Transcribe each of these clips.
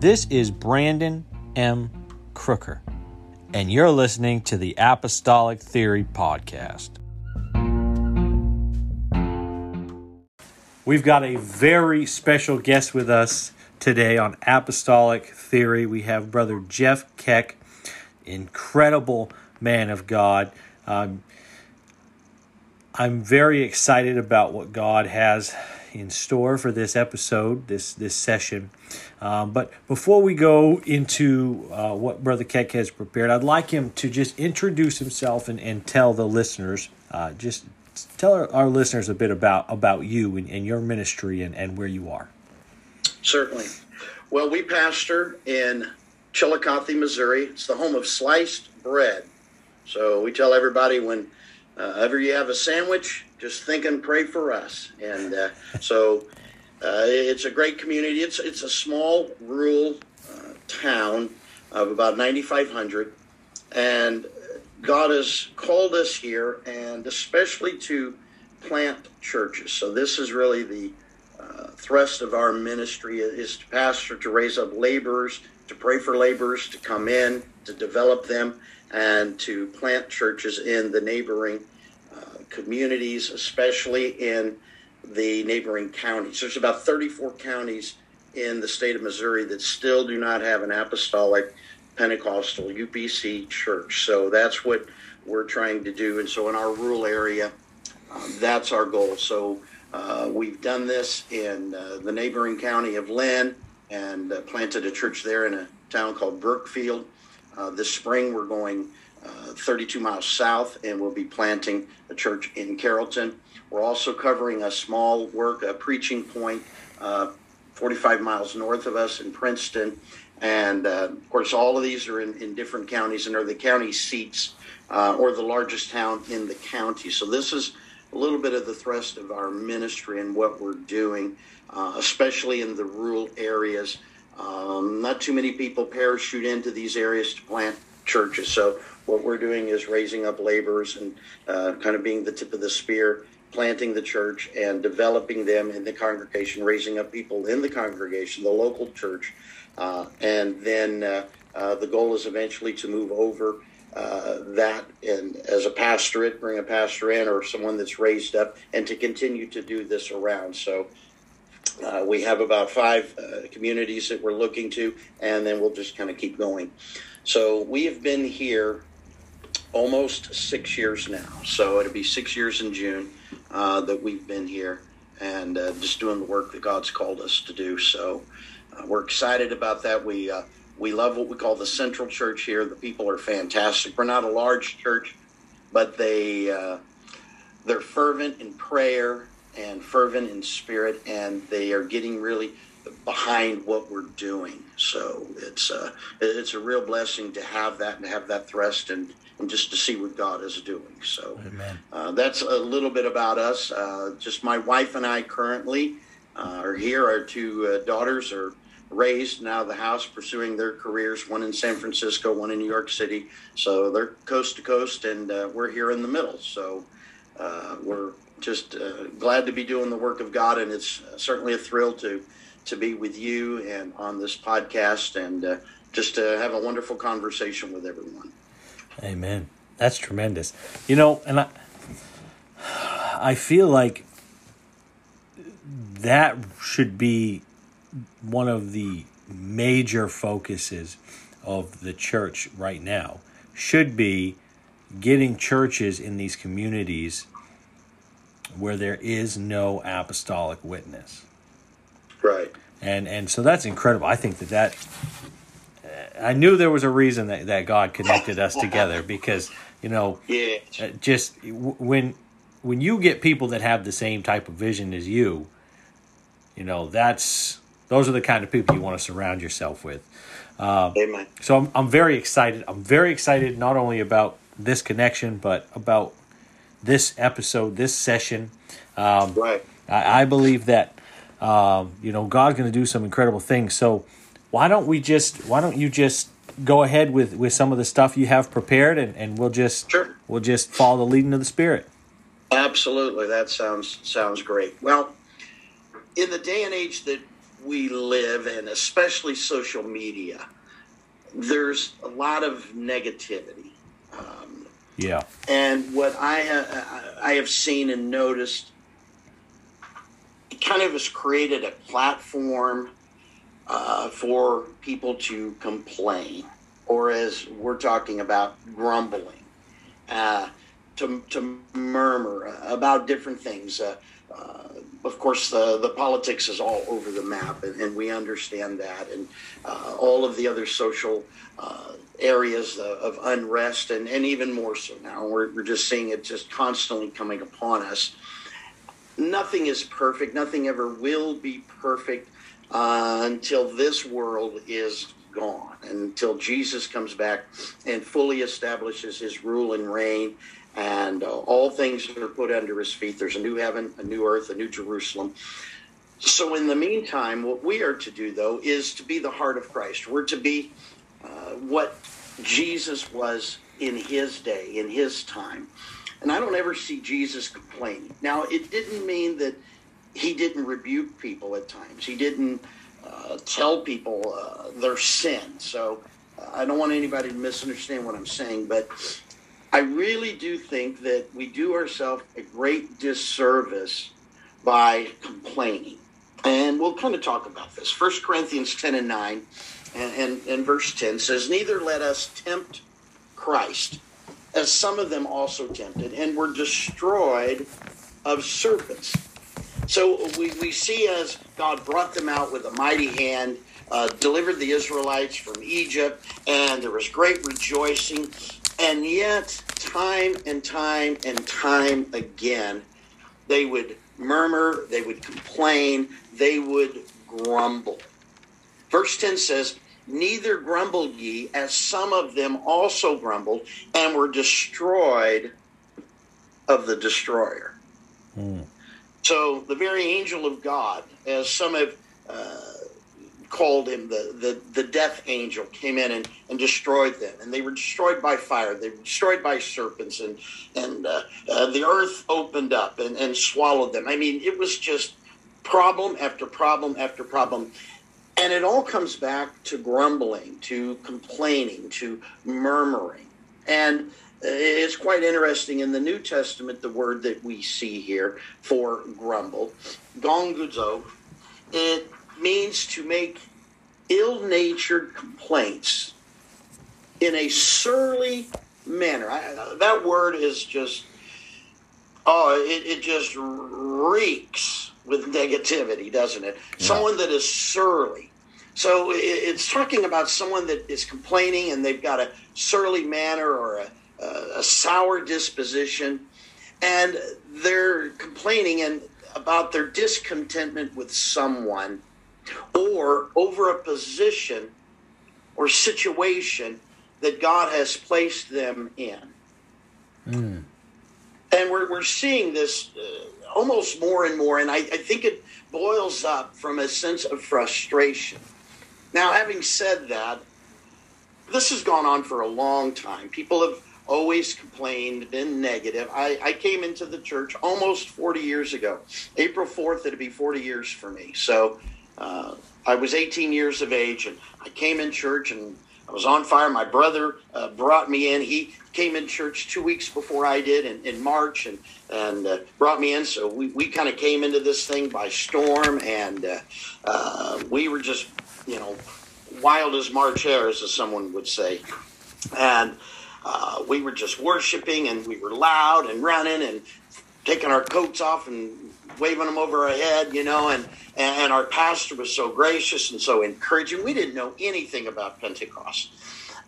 This is Brandon M. Crooker, and you're listening to the Apostolic Theory Podcast. We've got a very special guest with us today on Apostolic Theory. We have Brother Jeff Keck, incredible man of God. Um, I'm very excited about what God has in store for this episode, this this session. Um, but before we go into uh, what Brother Keck has prepared, I'd like him to just introduce himself and, and tell the listeners, uh, just tell our, our, listeners a bit about about you and, and your ministry and, and where you are. Certainly. Well, we pastor in Chillicothe, Missouri. It's the home of sliced bread. So we tell everybody when uh, ever you have a sandwich, just think and pray for us. And uh, so uh, it's a great community. It's it's a small rural uh, town of about 9,500, and God has called us here, and especially to plant churches. So this is really the uh, thrust of our ministry is to pastor to raise up laborers, to pray for laborers to come in, to develop them, and to plant churches in the neighboring uh, communities, especially in the neighboring counties. There's about 34 counties in the state of Missouri that still do not have an apostolic Pentecostal UPC church. So that's what we're trying to do. And so in our rural area, um, that's our goal. So uh, we've done this in uh, the neighboring county of Linn and uh, planted a church there in a town called Brookfield. Uh, this spring, we're going uh, 32 miles south and we'll be planting a church in Carrollton. We're also covering a small work, a preaching point, uh, 45 miles north of us in Princeton. And uh, of course, all of these are in, in different counties and are the county seats uh, or the largest town in the county. So, this is a little bit of the thrust of our ministry and what we're doing, uh, especially in the rural areas. Um, not too many people parachute into these areas to plant churches. So, what we're doing is raising up laborers and uh, kind of being the tip of the spear planting the church and developing them in the congregation, raising up people in the congregation, the local church. Uh, and then uh, uh, the goal is eventually to move over uh, that and as a pastorate, bring a pastor in or someone that's raised up, and to continue to do this around. So uh, we have about five uh, communities that we're looking to, and then we'll just kind of keep going. So we have been here almost six years now. So it'll be six years in June uh, that we've been here and uh, just doing the work that God's called us to do. So uh, we're excited about that. We uh, we love what we call the Central Church here. The people are fantastic. We're not a large church, but they they're fervent in prayer and fervent in spirit, and they are getting really behind what we're doing. So it's a uh, it's a real blessing to have that and have that thrust and and just to see what God is doing. So uh, that's a little bit about us. Uh, just my wife and I currently uh, are here. Our two uh, daughters are raised now the house pursuing their careers one in san francisco one in new york city so they're coast to coast and uh, we're here in the middle so uh, we're just uh, glad to be doing the work of god and it's certainly a thrill to to be with you and on this podcast and uh, just to have a wonderful conversation with everyone Amen. That's tremendous. You know, and I I feel like that should be one of the major focuses of the church right now. Should be getting churches in these communities where there is no apostolic witness. Right. And and so that's incredible. I think that that I knew there was a reason that, that God connected us together because you know, yeah. Uh, just when when you get people that have the same type of vision as you, you know, that's those are the kind of people you want to surround yourself with. Uh, Amen. So I'm I'm very excited. I'm very excited not only about this connection but about this episode, this session. Um, right. I, I believe that um, you know God's going to do some incredible things. So why don't we just why don't you just go ahead with with some of the stuff you have prepared and, and we'll just sure. we'll just follow the leading of the spirit absolutely that sounds sounds great well in the day and age that we live in, especially social media, there's a lot of negativity. Yeah. And what I ha- I have seen and noticed, it kind of has created a platform uh, for people to complain, or as we're talking about, grumbling, uh, to, to murmur about different things. Uh, uh of course, the, the politics is all over the map, and, and we understand that, and uh, all of the other social uh, areas of unrest, and, and even more so now. We're, we're just seeing it just constantly coming upon us. Nothing is perfect, nothing ever will be perfect uh, until this world is gone, until Jesus comes back and fully establishes his rule and reign and uh, all things are put under his feet. There's a new heaven, a new earth, a new Jerusalem. So, in the meantime, what we are to do, though, is to be the heart of Christ. We're to be uh, what Jesus was in his day, in his time. And I don't ever see Jesus complaining. Now, it didn't mean that he didn't rebuke people at times, he didn't uh, tell people uh, their sin. So, uh, I don't want anybody to misunderstand what I'm saying, but I really do think that we do ourselves a great disservice by complaining. And we'll kind of talk about this. First Corinthians 10 and 9 and, and, and verse 10 says, Neither let us tempt Christ, as some of them also tempted, and were destroyed of serpents. So we, we see as God brought them out with a mighty hand, uh, delivered the Israelites from Egypt, and there was great rejoicing. And yet, time and time and time again, they would murmur, they would complain, they would grumble. Verse 10 says, Neither grumbled ye, as some of them also grumbled, and were destroyed of the destroyer. Mm. So the very angel of God, as some have uh, called him the, the, the death angel came in and, and destroyed them. And they were destroyed by fire. They were destroyed by serpents. And and uh, uh, the earth opened up and, and swallowed them. I mean it was just problem after problem after problem. And it all comes back to grumbling to complaining to murmuring. And uh, it's quite interesting in the new testament the word that we see here for grumble gonguzo it means to make ill natured complaints in a surly manner. I, that word is just, oh, it, it just reeks with negativity, doesn't it? Yeah. Someone that is surly. So it's talking about someone that is complaining and they've got a surly manner or a, a, a sour disposition, and they're complaining and about their discontentment with someone or over a position or situation that God has placed them in. Mm. And we're, we're seeing this uh, almost more and more, and I, I think it boils up from a sense of frustration. Now, having said that, this has gone on for a long time. People have always complained, been negative. I, I came into the church almost 40 years ago. April 4th, it'll be 40 years for me. So uh, I was 18 years of age, and I came in church, and I was on fire. My brother uh, brought me in. He came in church two weeks before I did in, in March, and and uh, brought me in. So we, we kind of came into this thing by storm, and uh, uh, we were just you know wild as March hares, as someone would say, and. Uh, we were just worshiping and we were loud and running and taking our coats off and waving them over our head, you know, and, and our pastor was so gracious and so encouraging. We didn't know anything about Pentecost,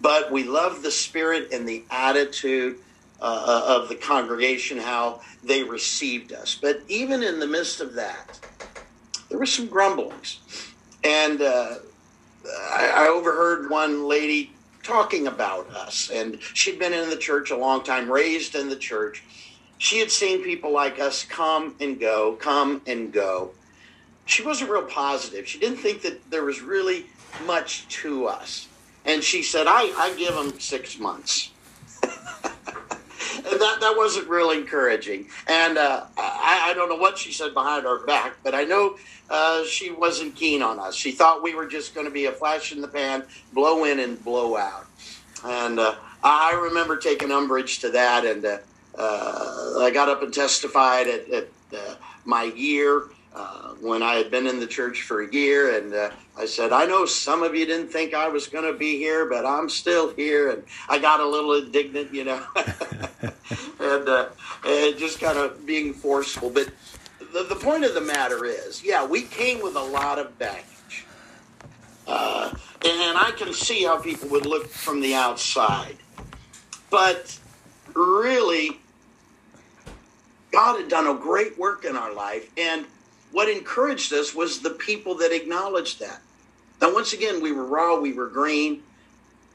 but we loved the spirit and the attitude uh, of the congregation, how they received us. But even in the midst of that, there were some grumblings. And uh, I, I overheard one lady talking about us, and she'd been in the church a long time, raised in the church she had seen people like us come and go, come and go. She wasn't real positive. She didn't think that there was really much to us. And she said, I, I give them six months. and that that wasn't real encouraging. And uh, I, I, don't know what she said behind our back, but I know uh, she wasn't keen on us. She thought we were just going to be a flash in the pan, blow in and blow out. And uh, I remember taking umbrage to that, and uh, I got up and testified at, at uh, my year. when I had been in the church for a year, and I said, I know some of you didn't think I was going to be here, but I'm still here. And I got a little indignant, you know, and, uh, and just kind of being forceful. But the, the point of the matter is, yeah, we came with a lot of baggage. Uh, and I can see how people would look from the outside. But really, God had done a great work in our life. And what encouraged us was the people that acknowledged that. Now, once again, we were raw, we were green.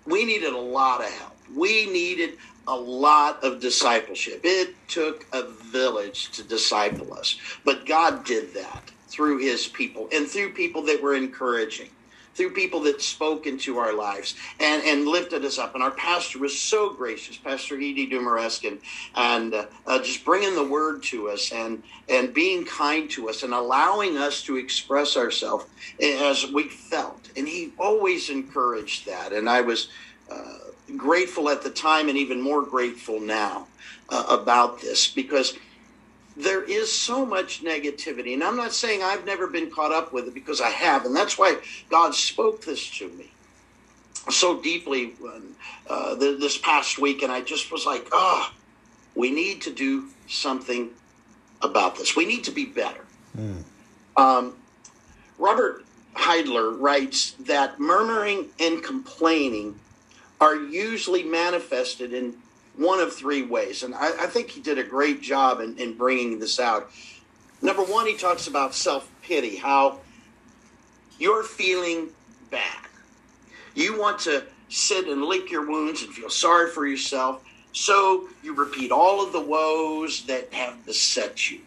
We needed a lot of help. We needed a lot of discipleship. It took a village to disciple us, but God did that through his people and through people that were encouraging through people that spoke into our lives and, and lifted us up. And our pastor was so gracious, Pastor Edie Dumareskin, and uh, uh, just bringing the word to us and, and being kind to us and allowing us to express ourselves as we felt. And he always encouraged that. And I was uh, grateful at the time and even more grateful now uh, about this because – there is so much negativity. And I'm not saying I've never been caught up with it because I have. And that's why God spoke this to me so deeply uh, this past week. And I just was like, oh, we need to do something about this. We need to be better. Mm. Um, Robert Heidler writes that murmuring and complaining are usually manifested in one of three ways. And I, I think he did a great job in, in bringing this out. Number one, he talks about self pity, how you're feeling bad. You want to sit and lick your wounds and feel sorry for yourself. So you repeat all of the woes that have beset you.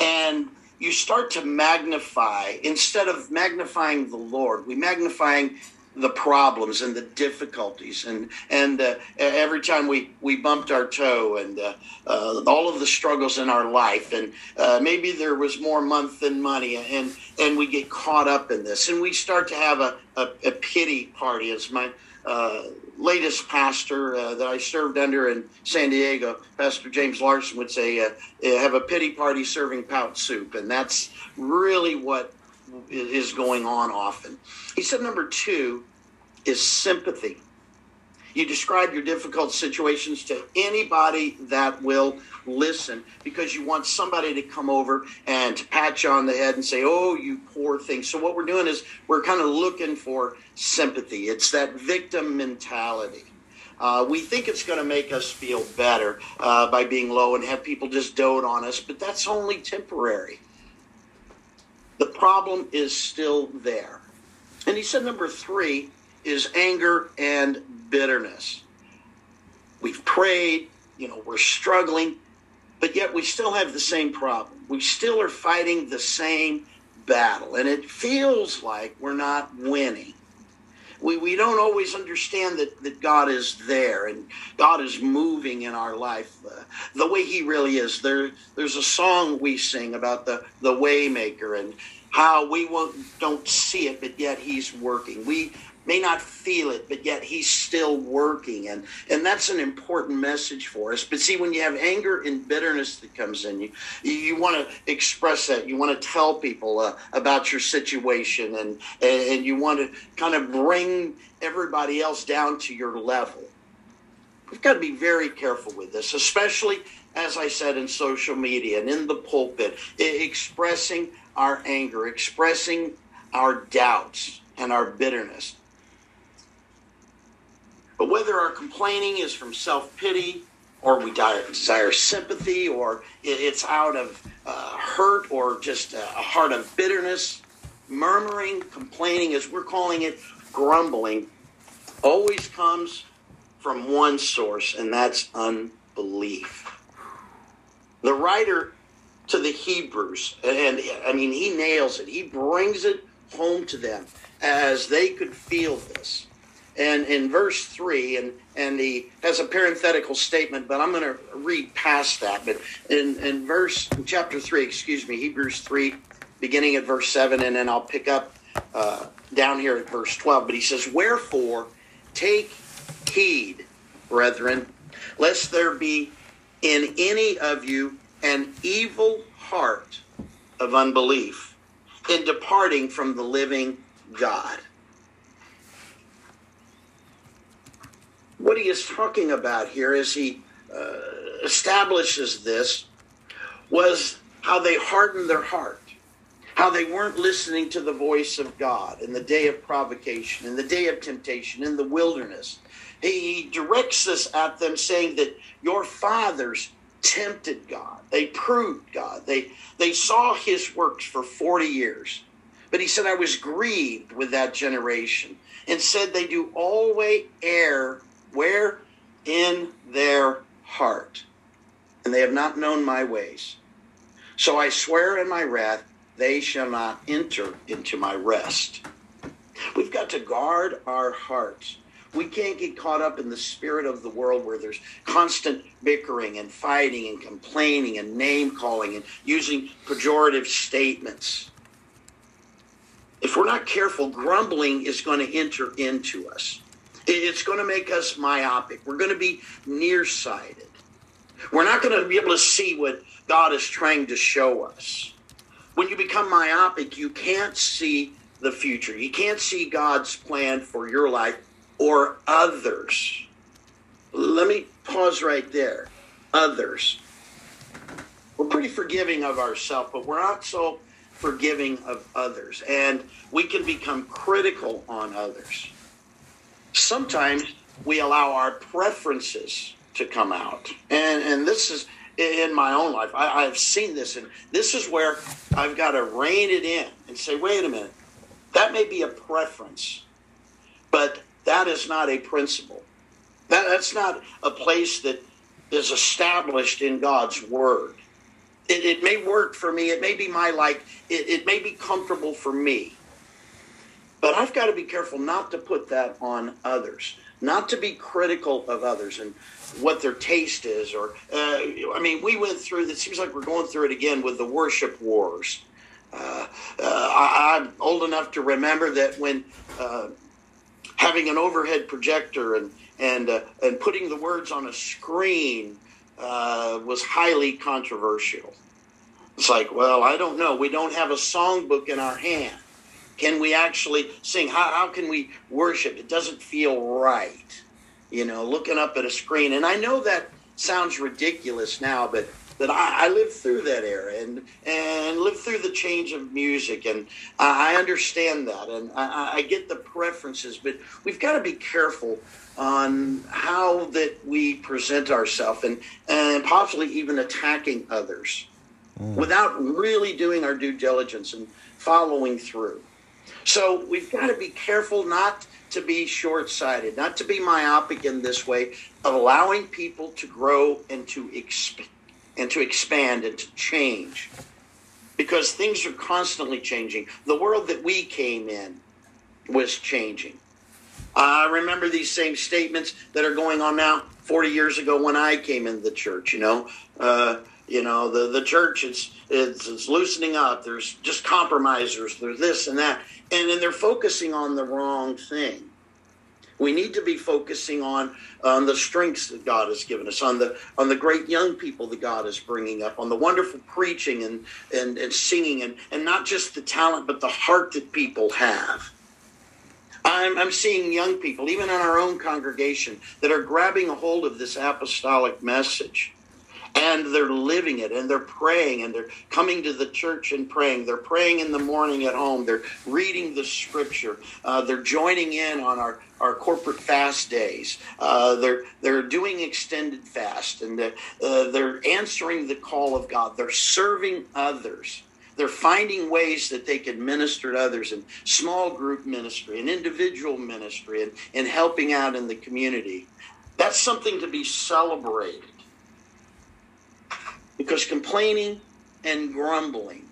And you start to magnify, instead of magnifying the Lord, we magnifying the problems and the difficulties. And and uh, every time we we bumped our toe and uh, uh, all of the struggles in our life and uh, maybe there was more month than money and and we get caught up in this. And we start to have a, a, a pity party. As my uh, latest pastor uh, that I served under in San Diego, Pastor James Larson would say, have a pity party serving pout soup. And that's really what is going on often. He said number two is sympathy. You describe your difficult situations to anybody that will listen because you want somebody to come over and to pat you on the head and say, Oh, you poor thing. So, what we're doing is we're kind of looking for sympathy. It's that victim mentality. Uh, we think it's going to make us feel better uh, by being low and have people just dote on us, but that's only temporary the problem is still there. And he said number three is anger and bitterness. We've prayed, you know, we're struggling, but yet we still have the same problem. We still are fighting the same battle, and it feels like we're not winning. We, we don't always understand that, that God is there and God is moving in our life uh, the way He really is. There, there's a song we sing about the, the waymaker and how we won't, don't see it, but yet He's working. We may not feel it, but yet he's still working. And, and that's an important message for us. But see, when you have anger and bitterness that comes in you, you, want to express that. You want to tell people uh, about your situation and, and you want to kind of bring everybody else down to your level. We've got to be very careful with this, especially, as I said, in social media and in the pulpit, expressing our anger, expressing our doubts and our bitterness. But whether our complaining is from self pity, or we desire sympathy, or it's out of uh, hurt, or just a heart of bitterness, murmuring, complaining, as we're calling it, grumbling, always comes from one source, and that's unbelief. The writer to the Hebrews, and I mean, he nails it. He brings it home to them as they could feel this. And in verse 3 and and he has a parenthetical statement but i'm going to read past that but in in verse in chapter 3 excuse me hebrews 3 beginning at verse 7 and then i'll pick up uh, down here at verse 12 but he says wherefore take heed brethren lest there be in any of you an evil heart of unbelief in departing from the living god what he is talking about here as he uh, establishes this was how they hardened their heart, how they weren't listening to the voice of God in the day of provocation, in the day of temptation, in the wilderness. He directs this at them, saying that your fathers tempted God. They proved God. They, they saw his works for 40 years. But he said, I was grieved with that generation and said they do always err where? In their heart. And they have not known my ways. So I swear in my wrath, they shall not enter into my rest. We've got to guard our hearts. We can't get caught up in the spirit of the world where there's constant bickering and fighting and complaining and name calling and using pejorative statements. If we're not careful, grumbling is going to enter into us. It's going to make us myopic. We're going to be nearsighted. We're not going to be able to see what God is trying to show us. When you become myopic, you can't see the future. You can't see God's plan for your life or others. Let me pause right there. Others. We're pretty forgiving of ourselves, but we're not so forgiving of others. And we can become critical on others sometimes we allow our preferences to come out. And, and this is in my own life. I, have seen this, and this is where I've got to rein it in and say, wait a minute, that may be a preference, but that is not a principle. That, that's not a place that is established in God's word. It, it may work for me. It may be my like. It, it may be comfortable for me. But I've got to be careful not to put that on others, not to be critical of others and what their taste is. Or, uh, I mean, we went through, it seems like we're going through it again with the worship wars. Uh, uh, I, am old enough to remember that when uh, having an overhead projector and, and, uh, and putting the words on a screen uh, was highly controversial. It's like, well, I don't know. We don't have a songbook in our hand. Can we actually sing? How, how can we worship? It doesn't feel right, you know, looking up at a screen. And I know that sounds ridiculous now, but that I, I lived through that era and and lived through the change of music, and I, I understand that, and I, I get the preferences, but we've got to be careful on how that we present ourselves and and possibly even attacking others mm. without really doing our due diligence and following through. So we've got to be careful not to be short sighted, not to be myopic in this way of allowing people to grow and to, exp- and to expand and to change. Because things are constantly changing. The world that we came in was changing. I remember these same statements that are going on now 40 years ago when I came into the church, you know. Uh, you know, the, the church is it's, it's loosening up. There's just compromisers. There's this and that. And then they're focusing on the wrong thing. We need to be focusing on on the strengths that God has given us, on the on the great young people that God is bringing up, on the wonderful preaching and and, and singing, and and not just the talent, but the heart that people have. I'm, I'm seeing young people, even in our own congregation, that are grabbing a hold of this apostolic message and they're living it and they're praying and they're coming to the church and praying. They're praying in the morning at home. They're reading the scripture. Uh, they're joining in on our, our corporate fast days. Uh, they're they're doing extended fast and they're, uh, they're answering the call of god. They're serving others. They're finding ways that they can minister to others in small group ministry and individual ministry and, and helping out in the community. That's something to be celebrated because complaining and grumbling,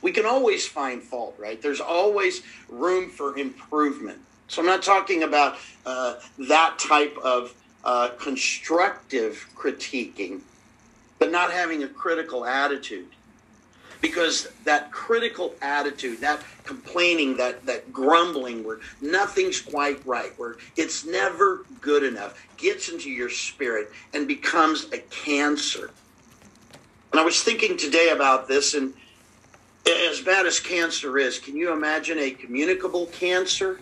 we can always find fault, right? There's always room for improvement. So I'm not talking about uh, that type of uh, constructive critiquing, but not having a critical attitude. Because that critical attitude, that complaining, that, that grumbling, where nothing's quite right, where it's never good enough, gets into your spirit and becomes a cancer. And I was thinking today about this, and as bad as cancer is, can you imagine a communicable cancer?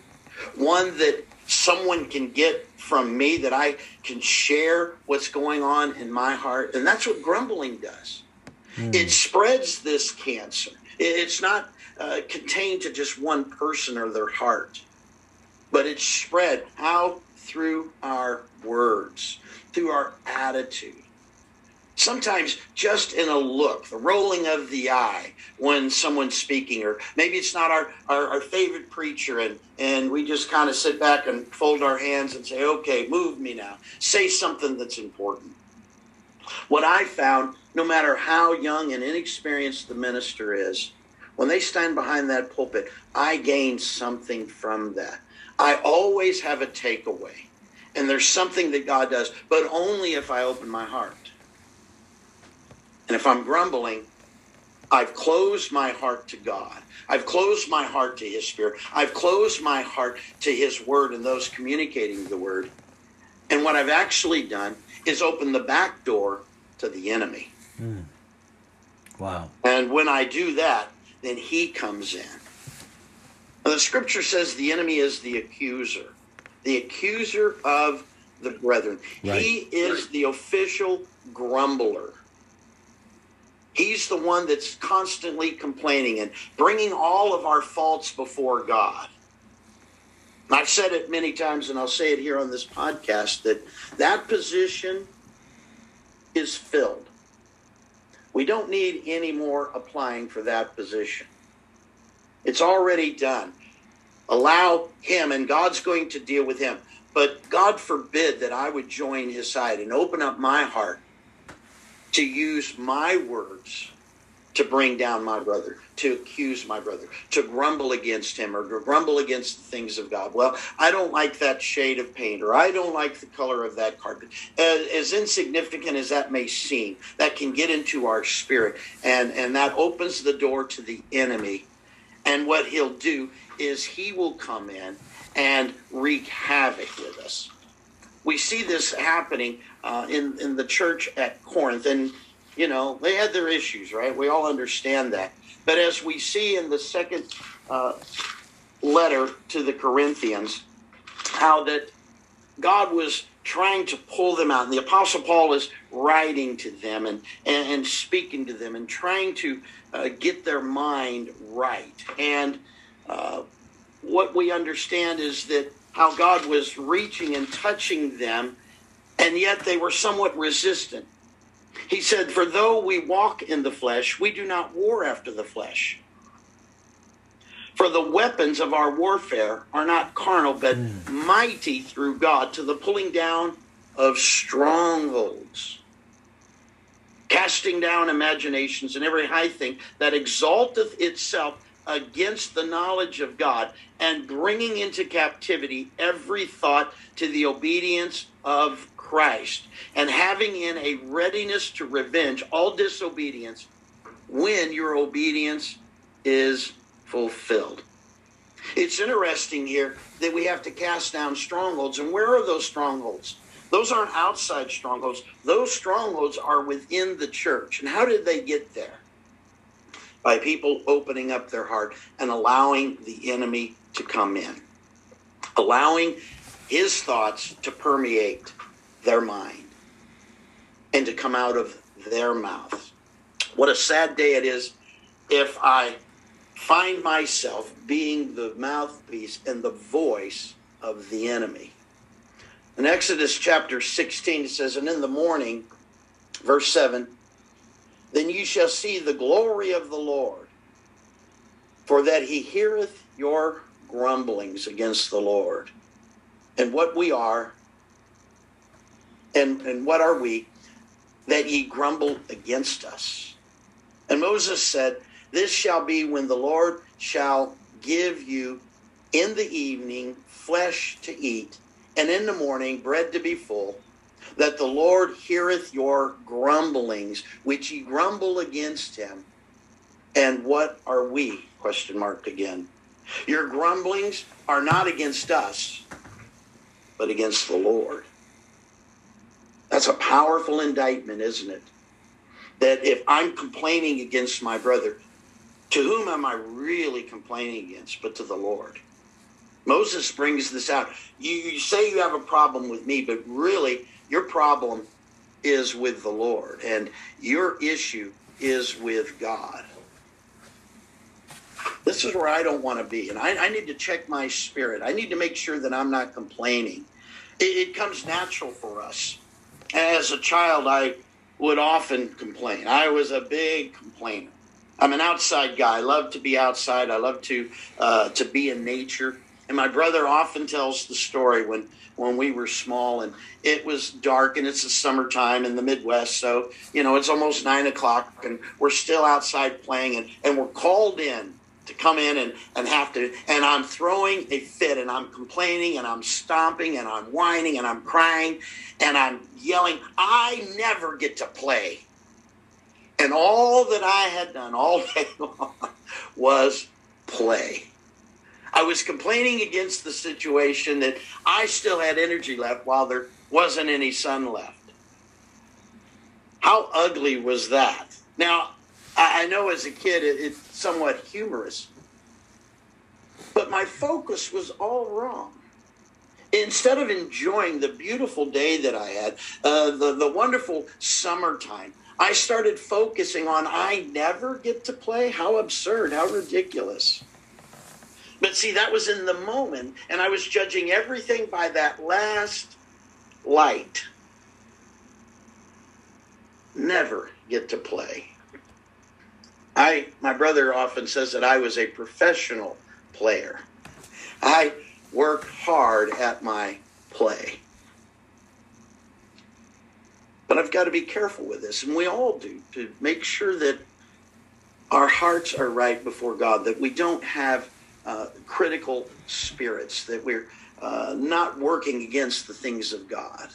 One that someone can get from me that I can share what's going on in my heart. And that's what grumbling does. Mm. It spreads this cancer. It's not uh, contained to just one person or their heart, but it's spread out through our words, through our attitude sometimes just in a look, the rolling of the eye when someone's speaking, or maybe it's not our, our, our favorite preacher, and, and we just kind of sit back and fold our hands and say, okay, move me now. Say something that's important. What I found, no matter how young and inexperienced the minister is, when they stand behind that pulpit, I gain something from that. I always have a takeaway. And there's something that God does, but only if I open my heart. And if I'm grumbling, I've closed my heart to God. I've closed my heart to His Spirit. I've closed my heart to His Word and those communicating the Word. And what I've actually done is open the back door to the enemy. Mm. Wow. And when I do that, then He comes in. Now, the scripture says the enemy is the accuser, the accuser of the brethren. Right. He is the official grumbler. He's the one that's constantly complaining and bringing all of our faults before God. I've said it many times, and I'll say it here on this podcast that that position is filled. We don't need any more applying for that position. It's already done. Allow him, and God's going to deal with him. But God forbid that I would join his side and open up my heart to use my words to bring down my brother, to accuse my brother, to grumble against him or to grumble against the things of God. Well, I don't like that shade of paint or I don't like the color of that carpet. As, as insignificant as that may seem, that can get into our spirit and, and that opens the door to the enemy. And what he'll do is he will come in and wreak havoc with us. We see this happening uh, in in the church at Corinth, and you know they had their issues, right? We all understand that. But as we see in the second uh, letter to the Corinthians, how that God was trying to pull them out, and the Apostle Paul is writing to them and and, and speaking to them and trying to uh, get their mind right. And uh, what we understand is that how God was reaching and touching them and yet they were somewhat resistant. He said, For though we walk in the flesh, we do not war after the flesh. For the weapons of our warfare are not carnal, but mm. mighty through God to the pulling down of strongholds, casting down imaginations and every high thing that exalteth itself against the knowledge of God, and bringing into captivity every thought to the obedience of Christ and having in a readiness to revenge all disobedience when your obedience is fulfilled. It's interesting here that we have to cast down strongholds. And where are those strongholds? Those aren't outside strongholds. Those strongholds are within the church. And how did they get there? By people opening up their heart and allowing the enemy to come in, allowing his thoughts to permeate their mind and to come out of their mouth. What a sad day it is if I find myself being the mouthpiece and the voice of the enemy. In Exodus chapter 16, it says, And in the morning, verse 7, then you shall see the glory of the Lord, for that he heareth your grumblings against the Lord. And what we are and, and what are we? That ye grumble against us. And Moses said, This shall be when the Lord shall give you in the evening flesh to eat, and in the morning bread to be full, that the Lord heareth your grumblings, which ye grumble against him. And what are we? Question mark again. Your grumblings are not against us, but against the Lord. That's a powerful indictment, isn't it? That if I'm complaining against my brother, to whom am I really complaining against? But to the Lord. Moses brings this out. You, you say you have a problem with me, but really your problem is with the Lord, and your issue is with God. This is where I don't want to be, and I, I need to check my spirit. I need to make sure that I'm not complaining. It, it comes natural for us. As a child, I would often complain. I was a big complainer. I'm an outside guy. I love to be outside. I love to uh, to be in nature. And my brother often tells the story when when we were small and it was dark and it's the summertime in the Midwest. So, you know, it's almost nine o'clock and we're still outside playing and, and we're called in to come in and, and have to, and I'm throwing a fit and I'm complaining and I'm stomping and I'm whining and I'm crying and I'm yelling. I never get to play. And all that I had done all day long was play. I was complaining against the situation that I still had energy left while there wasn't any sun left. How ugly was that? Now, I know as a kid it, it's somewhat humorous, but my focus was all wrong. Instead of enjoying the beautiful day that I had, uh, the, the wonderful summertime, I started focusing on I never get to play. How absurd, how ridiculous. But see, that was in the moment, and I was judging everything by that last light. Never get to play. I my brother often says that I was a professional player. I work hard at my play. But I've got to be careful with this, and we all do, to make sure that our hearts are right before God, that we don't have uh, critical spirits, that we're uh, not working against the things of God.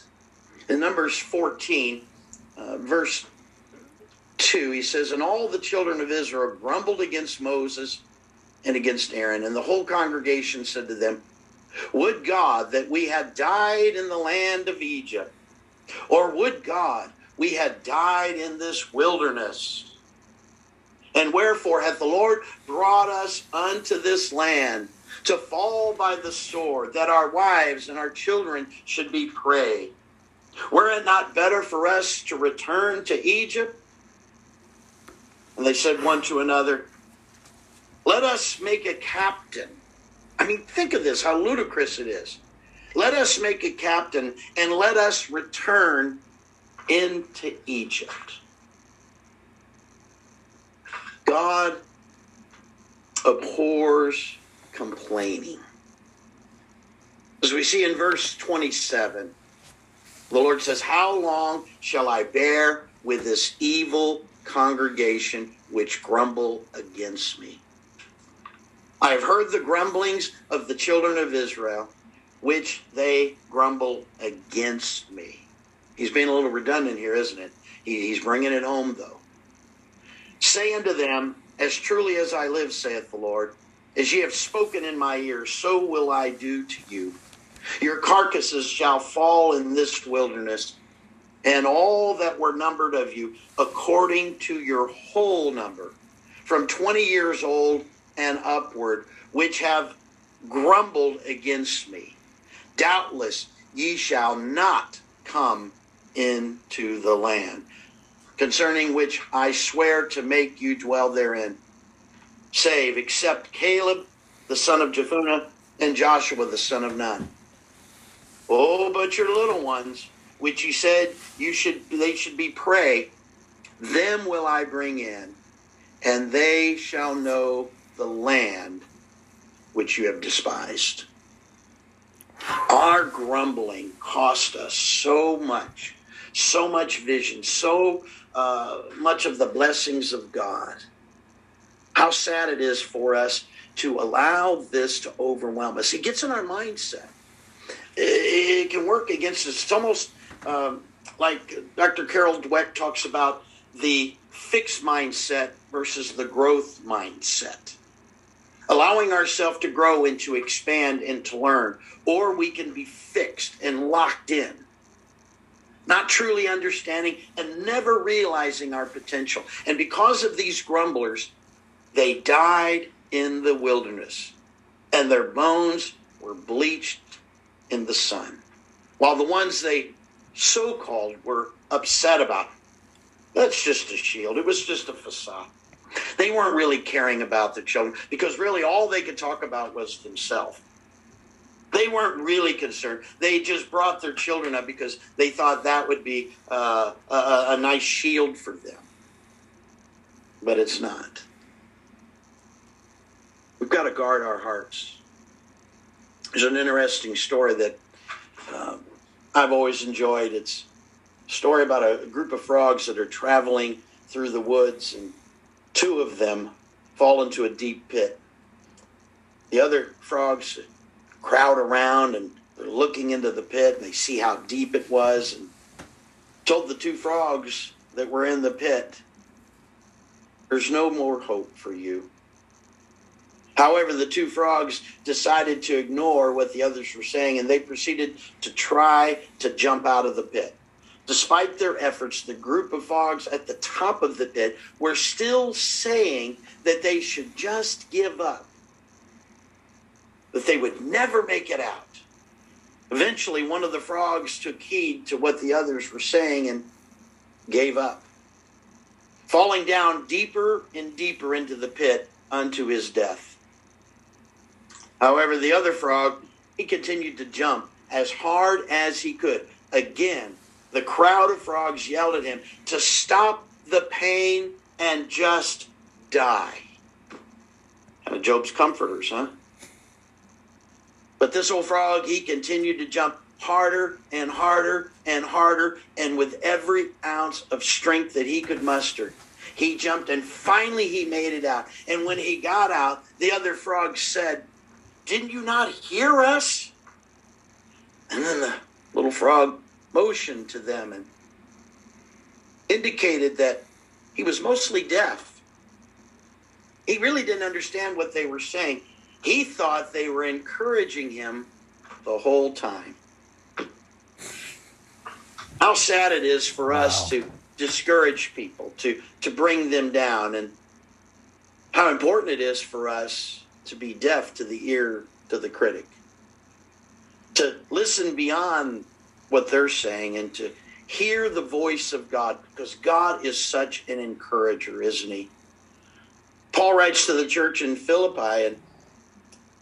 In Numbers 14, uh, verse 2, he says, And all the children of Israel grumbled against Moses and against Aaron, and the whole congregation said to them, Would God that we had died in the land of Egypt or would God we had died in this wilderness? And wherefore hath the Lord brought us unto this land to fall by the sword, that our wives and our children should be prey? Were it not better for us to return to Egypt? And they said one to another, Let us make a captain. I mean, think of this, how ludicrous it is. Let us make a captain and let us return into Egypt. God abhors complaining. As we see in verse 27, the Lord says, How long shall I bear with this evil congregation which grumble against me? I have heard the grumblings of the children of Israel which they grumble against me. He's being a little redundant here, isn't it? he's bringing it home, though. Say unto them, As truly as I live, saith the Lord, as ye have spoken in my ears, so will I do to you. Your carcasses shall fall in this wilderness, and all that were numbered of you, according to your whole number, from 20 years old and upward, which have grumbled against me doubtless ye shall not come into the land, concerning which I swear to make you dwell therein, save except Caleb the son of Jephunneh and Joshua the son of Nun. Oh, but your little ones, which you said you should they should be prey, them will I bring in, and they shall know the land which you have despised. Our grumbling cost us so much, so much vision, so uh, much of the blessings of God. How sad it is for us to allow this to overwhelm us. It gets in our mindset. It, can work against us. It's almost um, like Dr. Carol Dweck talks about the fixed mindset versus the growth mindset. Allowing ourselves to grow and to expand and to learn, or we can be fixed and locked in, not truly understanding and never realizing our potential. And because of these grumblers, they died in the wilderness, and their bones were bleached in the sun. While the ones they so called were upset about, that's just a shield. It was just a facade. They weren't really caring about the children because really all they could talk about was themselves. They weren't really concerned. They just brought their children up because they thought that would be uh, a, a nice shield for them. But it's not. We've got to guard our hearts. There's an interesting story that um, I've always enjoyed. It's a story about a group of frogs that are traveling through the woods, and two of them fall into a deep pit. The other frogs crowd around and they're looking into the pit and they see how deep it was and told the two frogs that were in the pit, There's no more hope for you. However, the two frogs decided to ignore what the others were saying and they proceeded to try to jump out of the pit. Despite their efforts, the group of frogs at the top of the pit were still saying that they should just give up, that they would never make it out. Eventually, one of the frogs took heed to what the others were saying and gave up, falling down deeper and deeper into the pit unto his death. However, the other frog, he continued to jump as hard as he could. Again, the crowd of frogs yelled at him to stop the pain and just die. Kind of Job's comforters, huh? But this old frog, he continued to jump harder and harder and harder, and with every ounce of strength that he could muster. He jumped and finally he made it out. And when he got out, the other frogs said, didn't you not hear us? And then the little frog motioned to them and indicated that he was mostly deaf. He really didn't understand what they were saying. He thought they were encouraging him the whole time. How sad it is for wow. us to discourage people, to, to bring them down, and how important it is for us to be deaf to the ear to the critic, to listen beyond what they're saying and to hear the voice of God because God is such an encourager, isn't he? Paul writes to the church in Philippi, and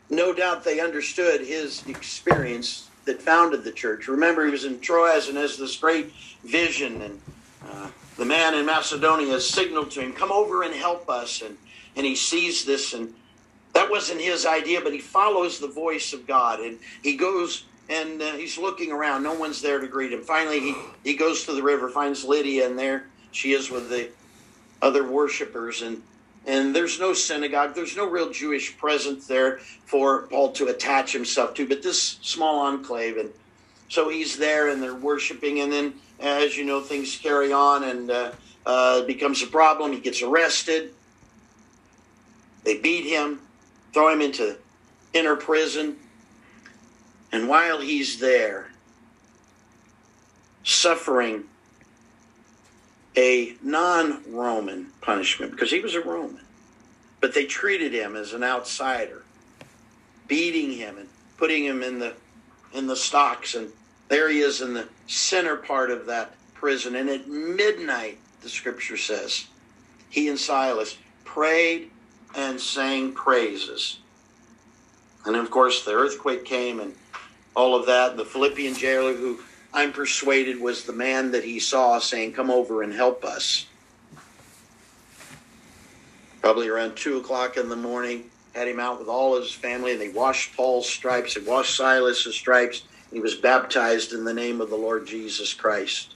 no doubt they understood his experience that founded the church. Remember, he was in Troas and has this great vision, and uh, the man in Macedonia signaled to him, Come over and help us. And, and he sees this, and that wasn't his idea, but he follows the voice of God and he goes and uh, he's looking around. No one's there to greet him. Finally, he, he goes to the river, finds Lydia, and there she is with the other worshipers. And, and there's no synagogue, there's no real Jewish presence there for Paul to attach himself to, but this small enclave. And so he's there and they're worshiping. And then, as you know, things carry on and uh, uh, becomes a problem. He gets arrested. They beat him throw him into inner prison. And while he's there, suffering a non Roman punishment, because he was a Roman, but they treated him as an outsider, beating him and putting him in the in the stocks and there he is in the center part of that prison and at midnight the scripture says he and silas prayed and sang praises. And of course, the earthquake came and all of that. The Philippian jailer, who I'm persuaded was the man that he saw saying, Come over and help us. Probably around 2 o'clock in the morning, had him out with all his family, and they washed Paul's stripes and washed Silas's stripes. And he was baptized in the name of the Lord Jesus Christ.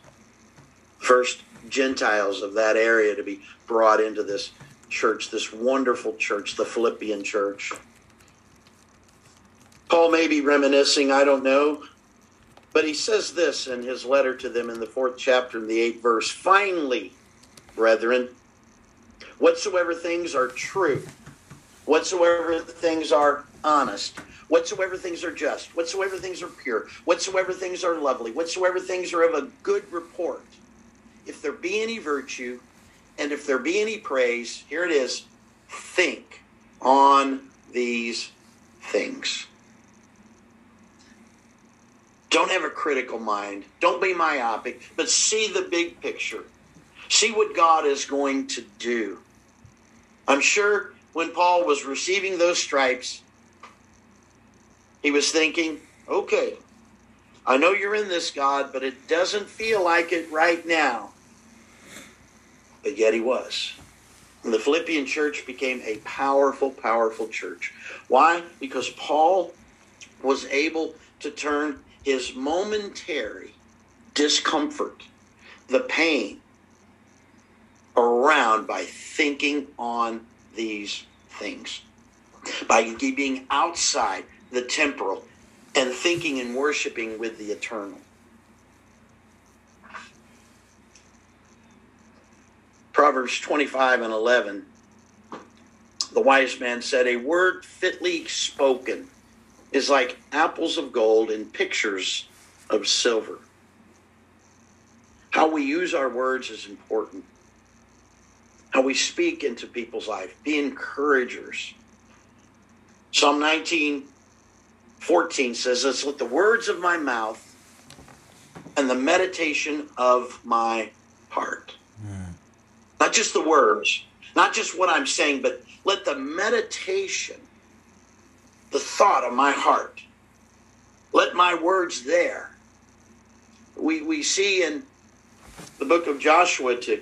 First Gentiles of that area to be brought into this church, this wonderful church, the Philippian church. Paul may be reminiscing, I don't know, but he says this in his letter to them in the fourth chapter, in the eighth verse Finally, brethren, whatsoever things are true, whatsoever things are honest, whatsoever things are just, whatsoever things are pure, whatsoever things are lovely, whatsoever things are of a good report, if there be any virtue, and if there be any praise, here it is, think on these things. Don't have a critical mind. Don't be myopic, but see the big picture. See what God is going to do. I'm sure when Paul was receiving those stripes, he was thinking, okay, I know you're in this, God, but it doesn't feel like it right now. But yet he was. And the Philippian church became a powerful, powerful church. Why? Because Paul was able to turn his momentary discomfort, the pain, around by thinking on these things, by being outside the temporal and thinking and worshiping with the eternal. Proverbs 25 and 11. The wise man said, A word fitly spoken is like apples of gold in pictures of silver. How we use our words is important. How we speak into people's life. Be encouragers. Psalm 19, 14 says this Let the words of my mouth and the meditation of my heart. Not just the words, not just what I'm saying, but let the meditation the thought of my heart. Let my words there. We, we see in the book of Joshua to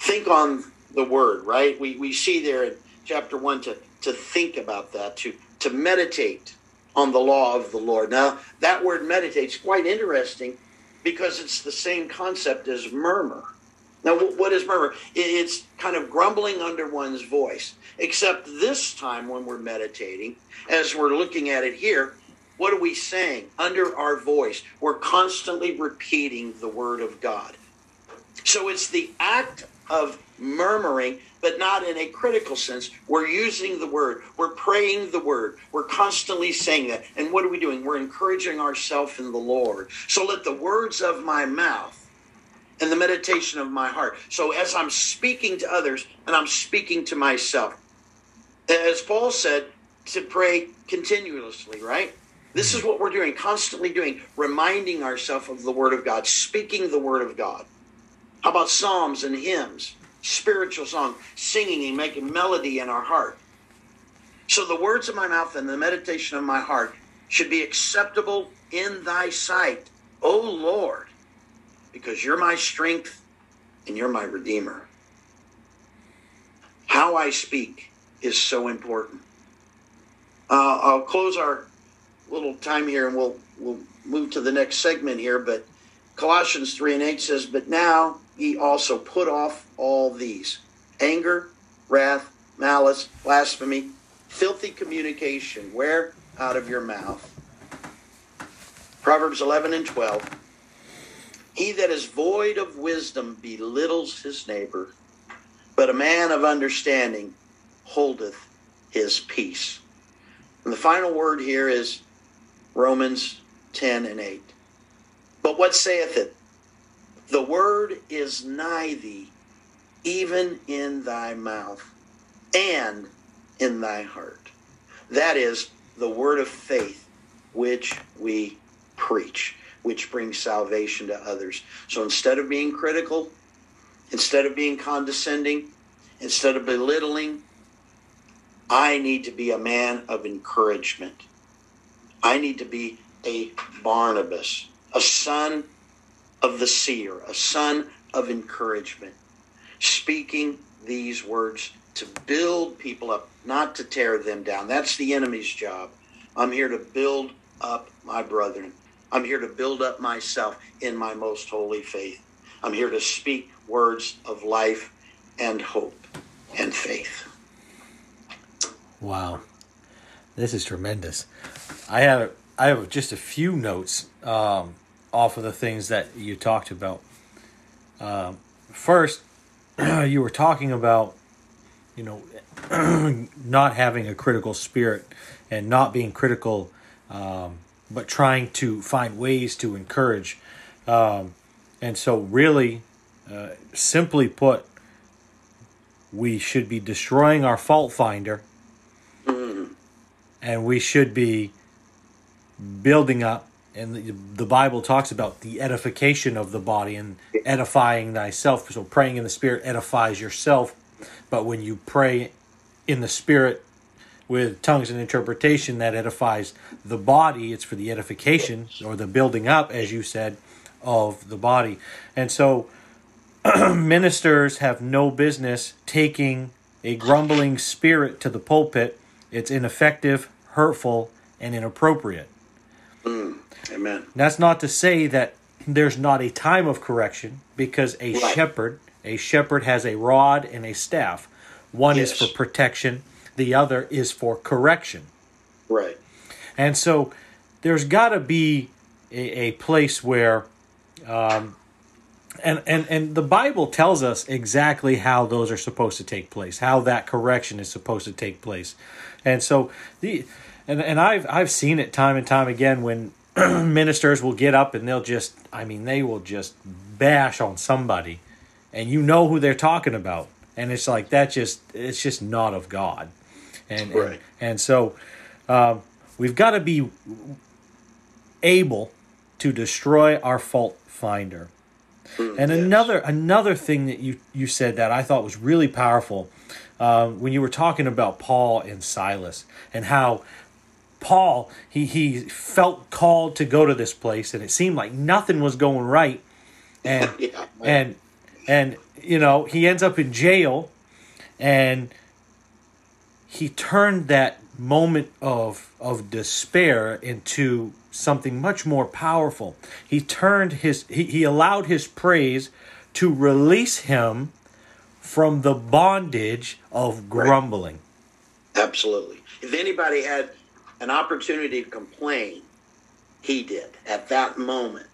think on the word, right? We, we see there in chapter 1 to, to think about that, to, to meditate on the law of the Lord. Now, that word meditate is quite interesting because it's the same concept as murmur. Now, what is murmur? It's kind of grumbling under one's voice. Except this time when we're meditating, as we're looking at it here, what are we saying? Under our voice, we're constantly repeating the word of God. So it's the act of murmuring, but not in a critical sense. We're using the word, we're praying the word, we're constantly saying that. And what are we doing? We're encouraging ourselves in the Lord. So let the words of my mouth and the meditation of my heart. So as I'm speaking to others and I'm speaking to myself, as Paul said, to pray continuously, right? This is what we're doing, constantly doing, reminding ourselves of the Word of God, speaking the Word of God. How about psalms and hymns, spiritual song, singing and making melody in our heart? So the words of my mouth and the meditation of my heart should be acceptable in thy sight, O Lord, because you're my strength and you're my redeemer. How I speak is so important. Uh, I'll close our little time here and we'll we'll move to the next segment here. But Colossians 3 and 8 says, But now ye also put off all these anger, wrath, malice, blasphemy, filthy communication. Where? Out of your mouth. Proverbs 11 and 12. He that is void of wisdom belittles his neighbor, but a man of understanding holdeth his peace. And the final word here is Romans 10 and 8. But what saith it? The word is nigh thee, even in thy mouth and in thy heart. That is the word of faith which we preach, which brings salvation to others. So instead of being critical, instead of being condescending, instead of belittling, I need to be a man of encouragement. I need to be a Barnabas, a son of the seer, a son of encouragement, speaking these words to build people up, not to tear them down. That's the enemy's job. I'm here to build up my brethren. I'm here to build up myself in my most holy faith. I'm here to speak words of life and hope. and faith. Wow, this is tremendous. I have I have just a few notes um, off of the things that you talked about. Um, first, you were talking about you know not having a critical spirit and not being critical, um, but trying to find ways to encourage. Um, and so, really, uh, simply put, we should be destroying our fault finder. And we should be building up and the, the bible talks about the edification of the body and edifying thyself. So praying in the spirit edifies yourself. But when you pray in the spirit with tongues and interpretation that edifies the body it's for the edification or the building up as you said of the body and so ministers have no business taking a grumbling spirit to the pulpit it's ineffective hurtful, and inappropriate. Mm, amen. That's not to say that there's not a time of correction, because a right. shepherd, a shepherd has a rod and a staff. One yes. is for protection, the other is for correction. Right. And so there's got to be a, a, place where, um, and, and, and the Bible tells us exactly how those are supposed to take place, how that correction is supposed to take place. And so the and and I've I've seen it time and time again when ministers will get up and they'll just I mean they will just bash on somebody and you know who they're talking about and it's like that just it's just not of God and right. and, and so um, we've got to be able to destroy our fault finder mm, and yes. another another thing that you you said that I thought was really powerful um, when you were talking about Paul and Silas and how Paul, he, he felt called to go to this place, and it seemed like nothing was going right. And, yeah, and, and, you know, he ends up in jail, and he turned that moment of, of despair into something much more powerful. He turned his, he, he allowed his praise to release him from the bondage of grumbling. Right. Absolutely. If anybody had an opportunity to complain, he did at that moment.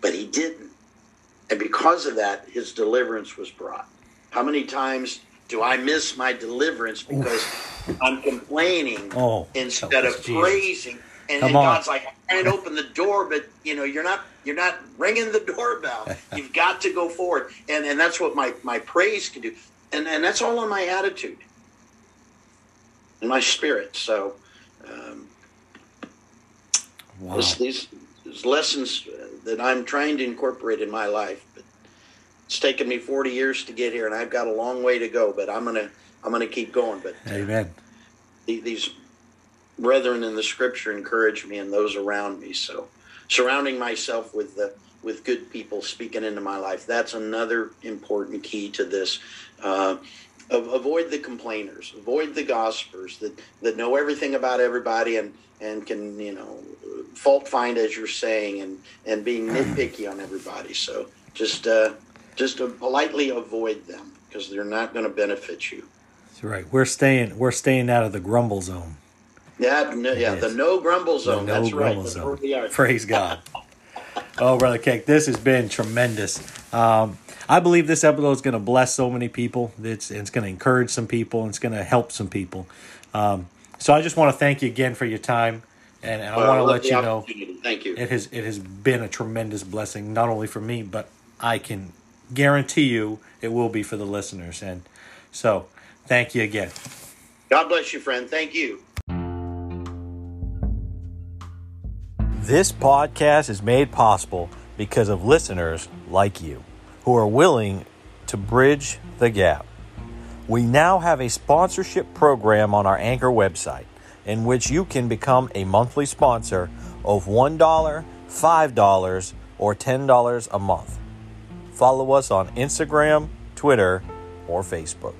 But he didn't. And because of that, his deliverance was brought. How many times do I miss my deliverance because Oof. I'm complaining oh, instead of Jesus. praising? And, and God's like, I can't open the door, but you know, you're not you're not ringing the doorbell. You've got to go forward. And and that's what my, my praise can do. And and that's all on my attitude and my spirit. So um, wow. this, these, these lessons that I'm trying to incorporate in my life. It's taken me 40 years to get here, and I've got a long way to go. But I'm gonna I'm gonna keep going. But Amen. These brethren in the Scripture encourage me, and those around me. So surrounding myself with the with good people speaking into my life. That's another important key to this. Uh, avoid the complainers, avoid the gossipers that, that know everything about everybody and, and can, you know, fault find as you're saying and, and being nitpicky on everybody. So just, uh, just to politely avoid them because they're not going to benefit you. That's right. We're staying, we're staying out of the grumble zone. Yeah, no, yeah, the no grumble zone. The no That's grumble right. Zone. Praise God. oh, brother Keck, this has been tremendous. Um, I believe this episode is going to bless so many people. It's it's going to encourage some people. And it's going to help some people. Um, so I just want to thank you again for your time, and, and I want to let you know. Thank you. It has it has been a tremendous blessing, not only for me, but I can guarantee you it will be for the listeners. And so, thank you again. God bless you, friend. Thank you. This podcast is made possible because of listeners like you who are willing to bridge the gap. We now have a sponsorship program on our Anchor website in which you can become a monthly sponsor of $1, $5, or $10 a month. Follow us on Instagram, Twitter, or Facebook.